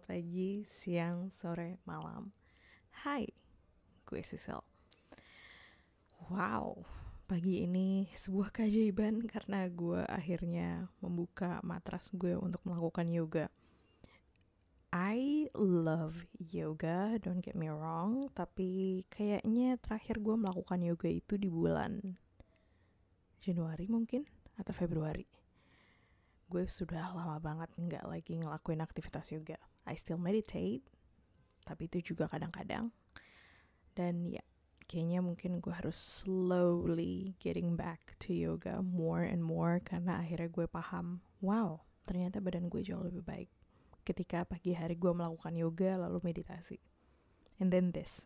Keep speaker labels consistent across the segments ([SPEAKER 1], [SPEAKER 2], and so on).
[SPEAKER 1] Selamat pagi, siang, sore, malam. Hai, gue Sisel. Wow, pagi ini sebuah keajaiban karena gue akhirnya membuka matras gue untuk melakukan yoga. I love yoga, don't get me wrong, tapi kayaknya terakhir gue melakukan yoga itu di bulan Januari mungkin atau Februari gue sudah lama banget nggak lagi ngelakuin aktivitas yoga. I still meditate, tapi itu juga kadang-kadang. Dan ya, kayaknya mungkin gue harus slowly getting back to yoga more and more karena akhirnya gue paham, wow, ternyata badan gue jauh lebih baik ketika pagi hari gue melakukan yoga lalu meditasi. And then this.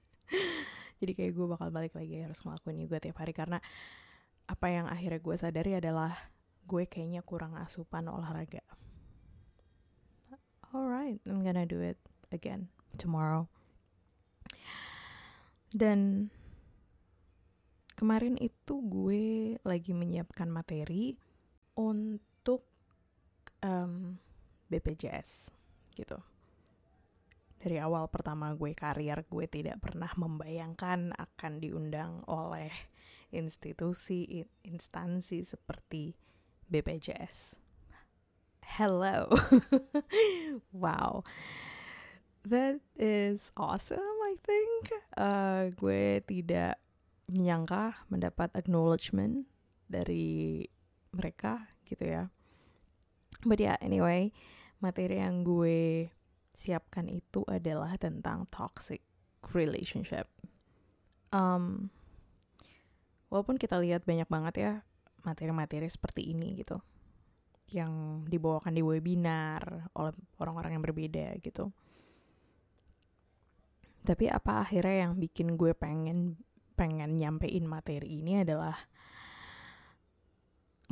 [SPEAKER 1] Jadi kayak gue bakal balik lagi harus ngelakuin yoga tiap hari karena apa yang akhirnya gue sadari adalah gue kayaknya kurang asupan olahraga. Alright, I'm gonna do it again tomorrow. Dan kemarin itu gue lagi menyiapkan materi untuk um, BPJS gitu. Dari awal pertama gue karir, gue tidak pernah membayangkan akan diundang oleh institusi, instansi seperti BPJS. Hello. wow. That is awesome, I think. Uh, gue tidak menyangka mendapat acknowledgement dari mereka gitu ya. But yeah, anyway, materi yang gue siapkan itu adalah tentang toxic relationship. Um, walaupun kita lihat banyak banget ya materi-materi seperti ini gitu yang dibawakan di webinar oleh orang-orang yang berbeda gitu. Tapi apa akhirnya yang bikin gue pengen pengen nyampein materi ini adalah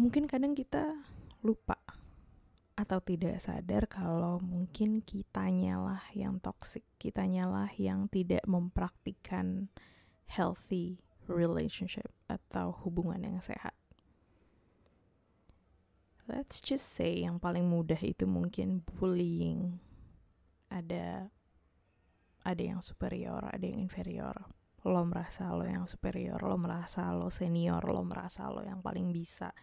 [SPEAKER 1] mungkin kadang kita lupa atau tidak sadar kalau mungkin kitanya lah yang toxic, kitanya lah yang tidak mempraktikkan healthy relationship atau hubungan yang sehat let's just say yang paling mudah itu mungkin bullying. Ada ada yang superior ada yang inferior. Lo merasa lo yang superior lo merasa lo senior lo merasa lo yang paling bisa.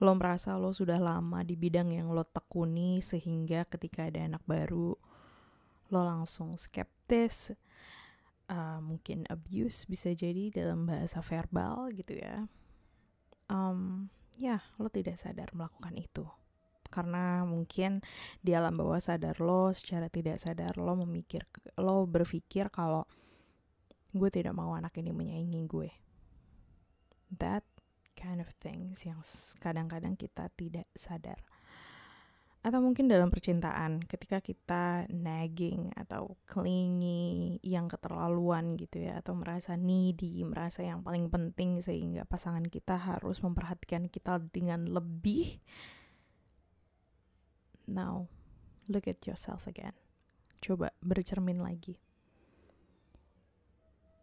[SPEAKER 1] Lo merasa lo sudah lama di bidang yang lo tekuni sehingga ketika ada anak baru lo langsung skeptis uh, mungkin abuse bisa jadi dalam bahasa verbal gitu ya. Um, ya lo tidak sadar melakukan itu. Karena mungkin di alam bawah sadar lo secara tidak sadar lo memikir lo berpikir kalau gue tidak mau anak ini menyaingi gue. That kind of things yang kadang-kadang kita tidak sadar atau mungkin dalam percintaan ketika kita nagging atau clingy yang keterlaluan gitu ya atau merasa needy merasa yang paling penting sehingga pasangan kita harus memperhatikan kita dengan lebih now look at yourself again. Coba bercermin lagi.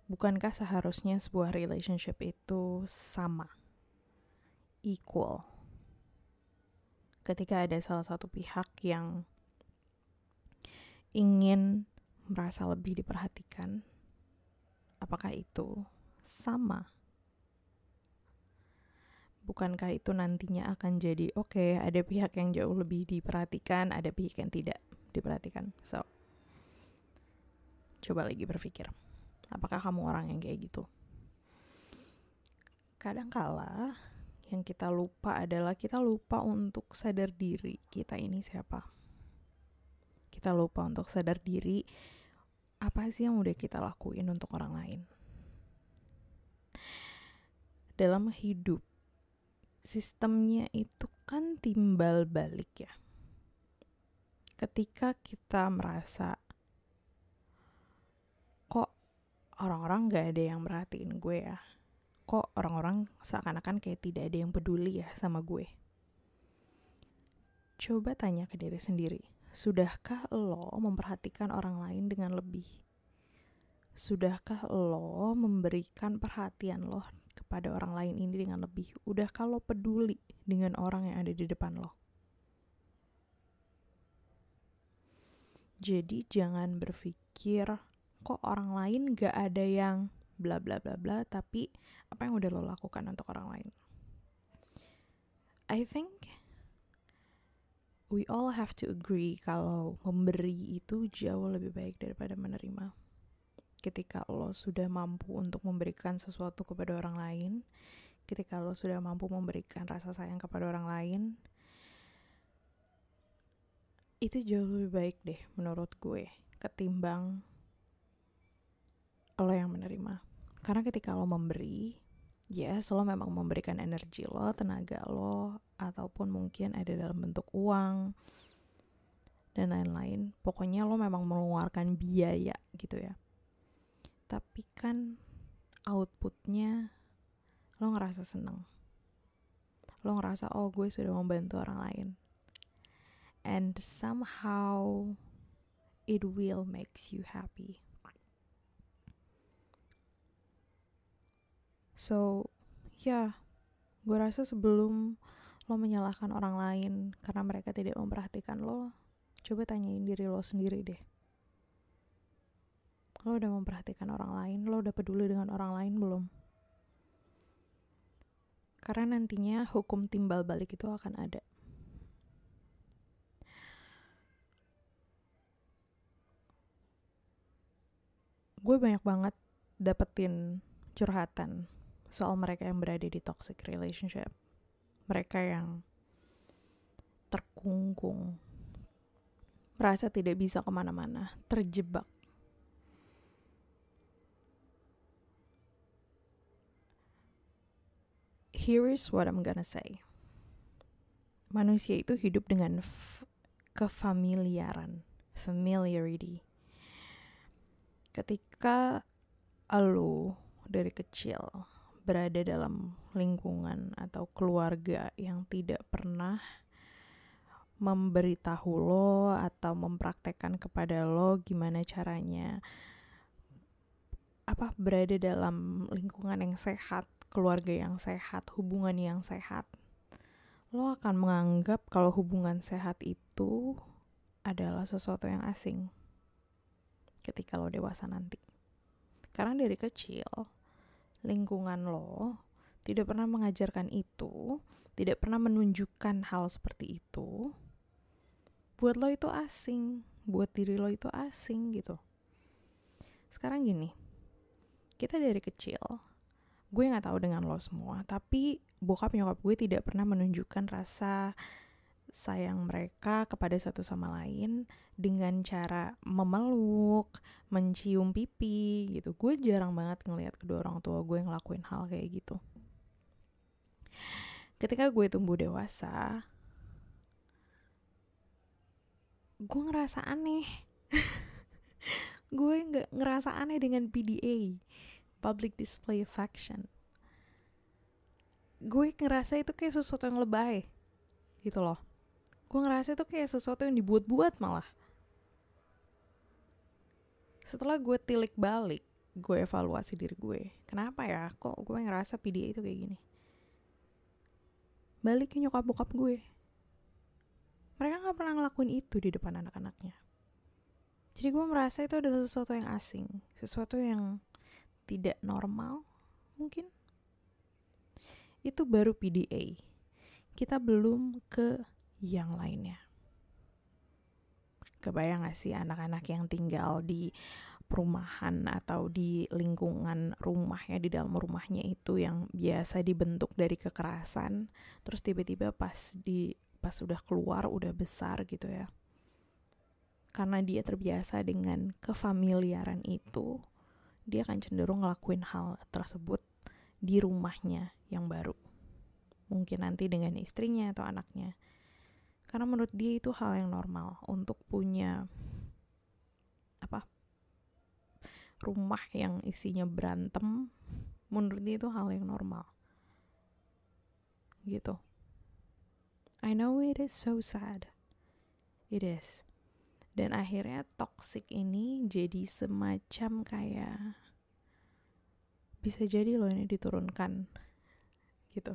[SPEAKER 1] Bukankah seharusnya sebuah relationship itu sama? Equal ketika ada salah satu pihak yang ingin merasa lebih diperhatikan, apakah itu sama? Bukankah itu nantinya akan jadi oke, okay, ada pihak yang jauh lebih diperhatikan, ada pihak yang tidak diperhatikan. So, coba lagi berpikir, apakah kamu orang yang kayak gitu? Kadangkala yang kita lupa adalah kita lupa untuk sadar diri kita ini siapa. Kita lupa untuk sadar diri apa sih yang udah kita lakuin untuk orang lain. Dalam hidup, sistemnya itu kan timbal balik ya. Ketika kita merasa kok orang-orang gak ada yang merhatiin gue ya kok orang-orang seakan-akan kayak tidak ada yang peduli ya sama gue. Coba tanya ke diri sendiri, sudahkah lo memperhatikan orang lain dengan lebih? Sudahkah lo memberikan perhatian lo kepada orang lain ini dengan lebih? Udah kalau peduli dengan orang yang ada di depan lo? Jadi jangan berpikir kok orang lain gak ada yang bla bla bla bla, tapi apa yang udah lo lakukan untuk orang lain. I think we all have to agree kalau memberi itu jauh lebih baik daripada menerima. Ketika lo sudah mampu untuk memberikan sesuatu kepada orang lain, ketika lo sudah mampu memberikan rasa sayang kepada orang lain, itu jauh lebih baik deh menurut gue ketimbang lo yang menerima karena ketika lo memberi yes lo memang memberikan energi lo tenaga lo ataupun mungkin ada dalam bentuk uang dan lain-lain. Pokoknya lo memang mengeluarkan biaya gitu ya. Tapi kan outputnya lo ngerasa seneng. Lo ngerasa oh gue sudah membantu orang lain. And somehow it will makes you happy. So, ya, yeah, gue rasa sebelum lo menyalahkan orang lain karena mereka tidak memperhatikan lo, coba tanyain diri lo sendiri deh. Lo udah memperhatikan orang lain, lo udah peduli dengan orang lain belum? Karena nantinya hukum timbal balik itu akan ada. gue banyak banget dapetin curhatan soal mereka yang berada di toxic relationship. Mereka yang terkungkung. Merasa tidak bisa ke mana-mana. Terjebak. Here is what I'm gonna say. Manusia itu hidup dengan kefamiliaran. Familiarity. Ketika lo dari kecil berada dalam lingkungan atau keluarga yang tidak pernah memberitahu lo atau mempraktekkan kepada lo gimana caranya apa berada dalam lingkungan yang sehat, keluarga yang sehat, hubungan yang sehat. Lo akan menganggap kalau hubungan sehat itu adalah sesuatu yang asing ketika lo dewasa nanti. Karena dari kecil, lingkungan lo tidak pernah mengajarkan itu, tidak pernah menunjukkan hal seperti itu. Buat lo itu asing, buat diri lo itu asing gitu. Sekarang gini, kita dari kecil, gue nggak tahu dengan lo semua, tapi bokap nyokap gue tidak pernah menunjukkan rasa sayang mereka kepada satu sama lain dengan cara memeluk, mencium pipi gitu. Gue jarang banget ngelihat kedua orang tua gue ngelakuin hal kayak gitu. Ketika gue tumbuh dewasa, gue ngerasa aneh. gue nggak ngerasa aneh dengan PDA, public display affection. Gue ngerasa itu kayak sesuatu yang lebay, gitu loh gue ngerasa itu kayak sesuatu yang dibuat-buat malah. Setelah gue tilik balik gue evaluasi diri gue kenapa ya? Kok gue ngerasa PDA itu kayak gini? Balik ke nyokap bokap gue mereka nggak pernah ngelakuin itu di depan anak-anaknya. Jadi gue merasa itu adalah sesuatu yang asing sesuatu yang tidak normal mungkin. Itu baru PDA kita belum ke yang lainnya. Kebayang gak sih anak-anak yang tinggal di perumahan atau di lingkungan rumahnya di dalam rumahnya itu yang biasa dibentuk dari kekerasan terus tiba-tiba pas di pas sudah keluar udah besar gitu ya. Karena dia terbiasa dengan kefamiliaran itu dia akan cenderung ngelakuin hal tersebut di rumahnya yang baru. Mungkin nanti dengan istrinya atau anaknya karena menurut dia itu hal yang normal untuk punya apa rumah yang isinya berantem. Menurut dia itu hal yang normal. Gitu. I know it is so sad. It is. Dan akhirnya toxic ini jadi semacam kayak bisa jadi loh ini diturunkan. Gitu.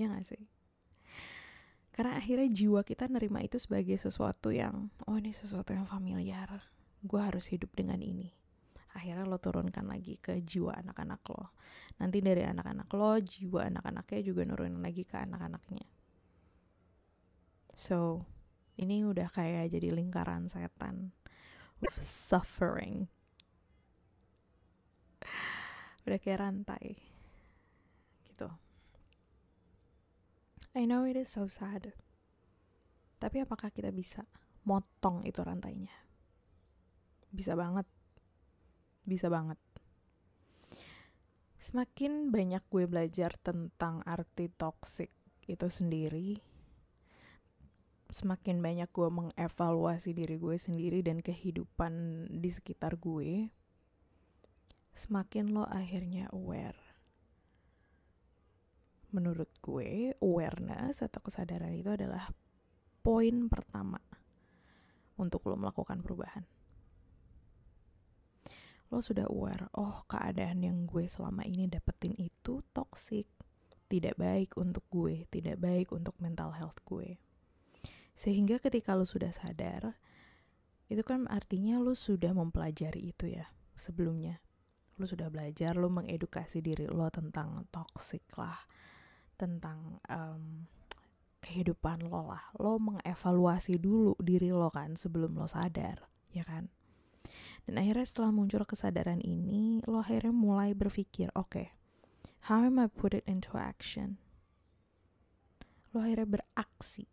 [SPEAKER 1] Ya gak sih karena akhirnya jiwa kita nerima itu sebagai sesuatu yang oh ini sesuatu yang familiar. Gue harus hidup dengan ini. Akhirnya lo turunkan lagi ke jiwa anak-anak lo. Nanti dari anak-anak lo jiwa anak-anaknya juga nurunin lagi ke anak-anaknya. So ini udah kayak jadi lingkaran setan. Suffering. Udah kayak rantai. Gitu I know it is so sad. Tapi apakah kita bisa motong itu rantainya? Bisa banget. Bisa banget. Semakin banyak gue belajar tentang arti toxic itu sendiri semakin banyak gue mengevaluasi diri gue sendiri dan kehidupan di sekitar gue, semakin lo akhirnya aware. Menurut gue, awareness atau kesadaran itu adalah poin pertama untuk lo melakukan perubahan. Lo sudah aware, oh keadaan yang gue selama ini dapetin itu toxic, tidak baik untuk gue, tidak baik untuk mental health gue sehingga ketika lu sudah sadar, itu kan artinya lu sudah mempelajari itu ya sebelumnya. Lu sudah belajar, lu mengedukasi diri lo tentang toxic lah, tentang um, kehidupan lo lah. Lo mengevaluasi dulu diri lo kan sebelum lo sadar, ya kan? Dan akhirnya setelah muncul kesadaran ini, lo akhirnya mulai berpikir, oke, okay, how am I put it into action? Lo akhirnya beraksi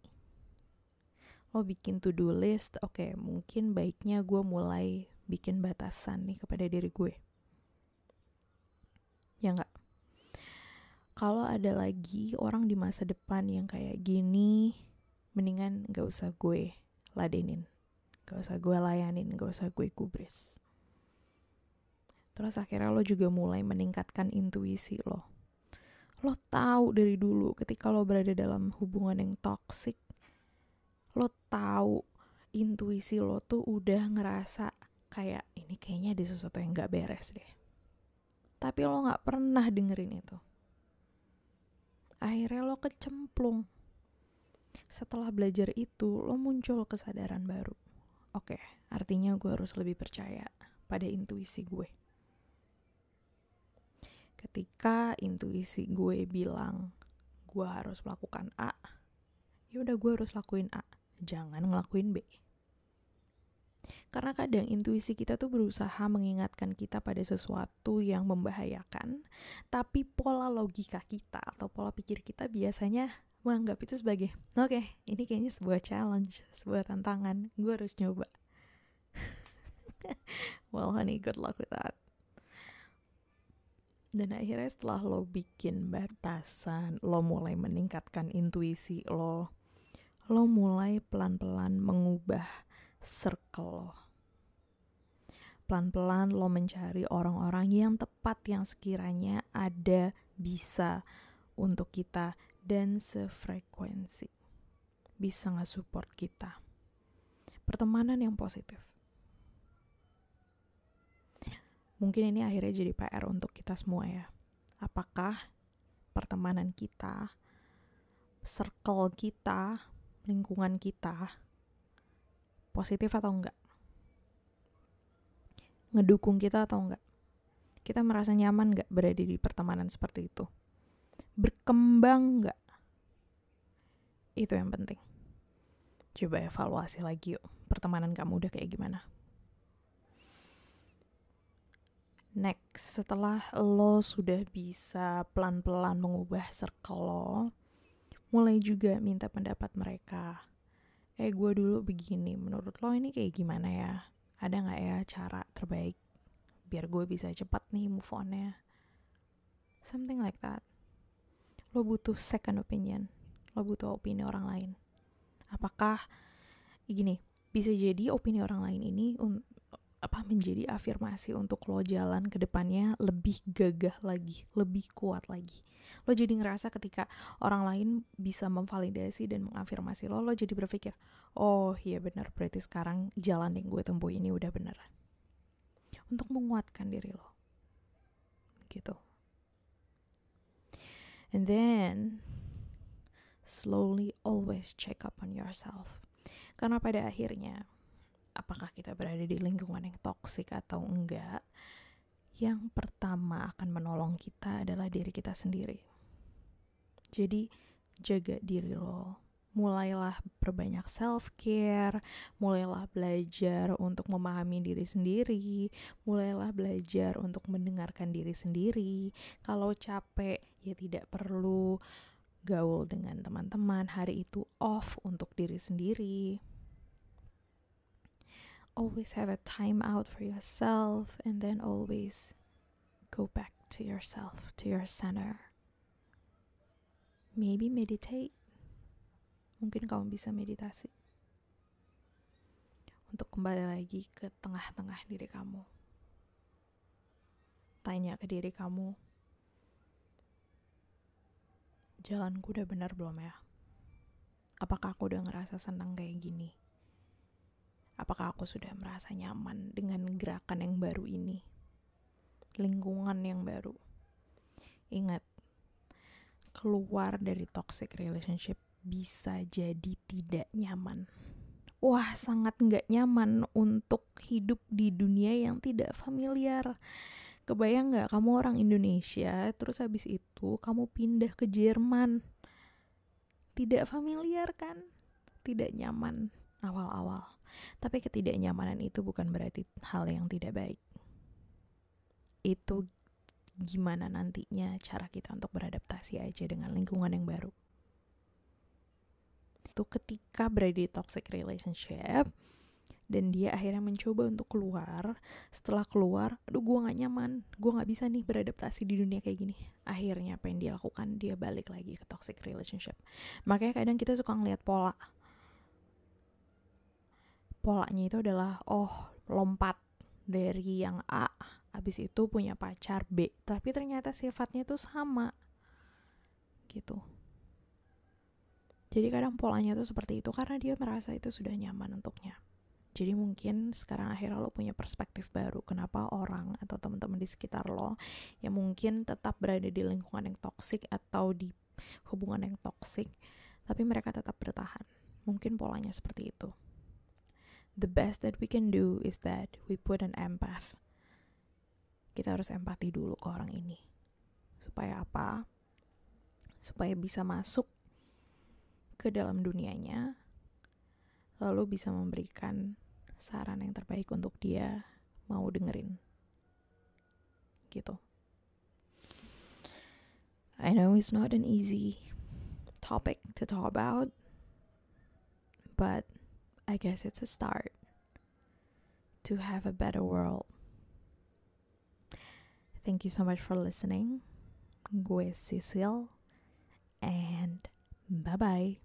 [SPEAKER 1] lo bikin to-do list, oke okay, mungkin baiknya gue mulai bikin batasan nih kepada diri gue. Ya enggak? Kalau ada lagi orang di masa depan yang kayak gini, mendingan gak usah gue ladenin. Gak usah gue layanin, gak usah gue kubris. Terus akhirnya lo juga mulai meningkatkan intuisi lo. Lo tahu dari dulu ketika lo berada dalam hubungan yang toxic, lo tahu intuisi lo tuh udah ngerasa kayak ini kayaknya ada sesuatu yang gak beres deh. Tapi lo gak pernah dengerin itu. Akhirnya lo kecemplung. Setelah belajar itu, lo muncul kesadaran baru. Oke, artinya gue harus lebih percaya pada intuisi gue. Ketika intuisi gue bilang gue harus melakukan A, ya udah gue harus lakuin A jangan ngelakuin B. Karena kadang intuisi kita tuh berusaha mengingatkan kita pada sesuatu yang membahayakan, tapi pola logika kita atau pola pikir kita biasanya menganggap itu sebagai, oke, okay, ini kayaknya sebuah challenge, sebuah tantangan, gue harus nyoba. well honey, good luck with that. Dan akhirnya setelah lo bikin batasan, lo mulai meningkatkan intuisi lo, lo mulai pelan-pelan mengubah circle lo. Pelan-pelan lo mencari orang-orang yang tepat yang sekiranya ada bisa untuk kita dan sefrekuensi. Bisa nggak support kita. Pertemanan yang positif. Mungkin ini akhirnya jadi PR untuk kita semua ya. Apakah pertemanan kita, circle kita, lingkungan kita positif atau enggak ngedukung kita atau enggak? Kita merasa nyaman enggak berada di pertemanan seperti itu? Berkembang enggak? Itu yang penting. Coba evaluasi lagi yuk pertemanan kamu udah kayak gimana? Next setelah lo sudah bisa pelan-pelan mengubah circle lo mulai juga minta pendapat mereka. Eh gue dulu begini, menurut lo ini kayak gimana ya? Ada gak ya cara terbaik biar gue bisa cepat nih move on-nya? Something like that. Lo butuh second opinion. Lo butuh opini orang lain. Apakah gini, bisa jadi opini orang lain ini apa menjadi afirmasi untuk lo jalan ke depannya lebih gagah lagi, lebih kuat lagi. Lo jadi ngerasa ketika orang lain bisa memvalidasi dan mengafirmasi lo, lo jadi berpikir, oh iya benar, berarti sekarang jalan yang gue tempuh ini udah bener. Untuk menguatkan diri lo. Gitu. And then, slowly always check up on yourself. Karena pada akhirnya, apakah kita berada di lingkungan yang toksik atau enggak, yang pertama akan menolong kita adalah diri kita sendiri. Jadi, jaga diri lo. Mulailah berbanyak self-care, mulailah belajar untuk memahami diri sendiri, mulailah belajar untuk mendengarkan diri sendiri. Kalau capek, ya tidak perlu gaul dengan teman-teman. Hari itu off untuk diri sendiri. Always have a time out for yourself, and then always go back to yourself, to your center. Maybe meditate. Mungkin kamu bisa meditasi. Untuk kembali lagi ke tengah-tengah diri kamu. Tanya ke diri kamu, jalanku udah benar belum ya? Apakah aku udah ngerasa senang kayak gini? Apakah aku sudah merasa nyaman dengan gerakan yang baru ini? Lingkungan yang baru. Ingat, keluar dari toxic relationship bisa jadi tidak nyaman. Wah, sangat nggak nyaman untuk hidup di dunia yang tidak familiar. Kebayang nggak kamu orang Indonesia, terus habis itu kamu pindah ke Jerman. Tidak familiar kan? Tidak nyaman awal-awal. Tapi ketidaknyamanan itu bukan berarti hal yang tidak baik. Itu gimana nantinya cara kita untuk beradaptasi aja dengan lingkungan yang baru. Itu ketika berada di toxic relationship dan dia akhirnya mencoba untuk keluar. Setelah keluar, aduh gue gak nyaman, gue gak bisa nih beradaptasi di dunia kayak gini. Akhirnya apa yang dia lakukan? Dia balik lagi ke toxic relationship. Makanya kadang kita suka ngeliat pola. Polanya itu adalah, oh lompat dari yang A abis itu punya pacar B. Tapi ternyata sifatnya tuh sama. Gitu. Jadi kadang polanya tuh seperti itu karena dia merasa itu sudah nyaman untuknya. Jadi mungkin sekarang akhirnya lo punya perspektif baru kenapa orang atau teman-teman di sekitar lo yang mungkin tetap berada di lingkungan yang toksik atau di hubungan yang toksik tapi mereka tetap bertahan. Mungkin polanya seperti itu the best that we can do is that we put an empath kita harus empati dulu ke orang ini. Supaya apa? Supaya bisa masuk ke dalam dunianya, lalu bisa memberikan saran yang terbaik untuk dia mau dengerin. Gitu. I know it's not an easy topic to talk about, but I guess it's a start to have a better world. Thank you so much for listening. Gue Cecil, and bye bye.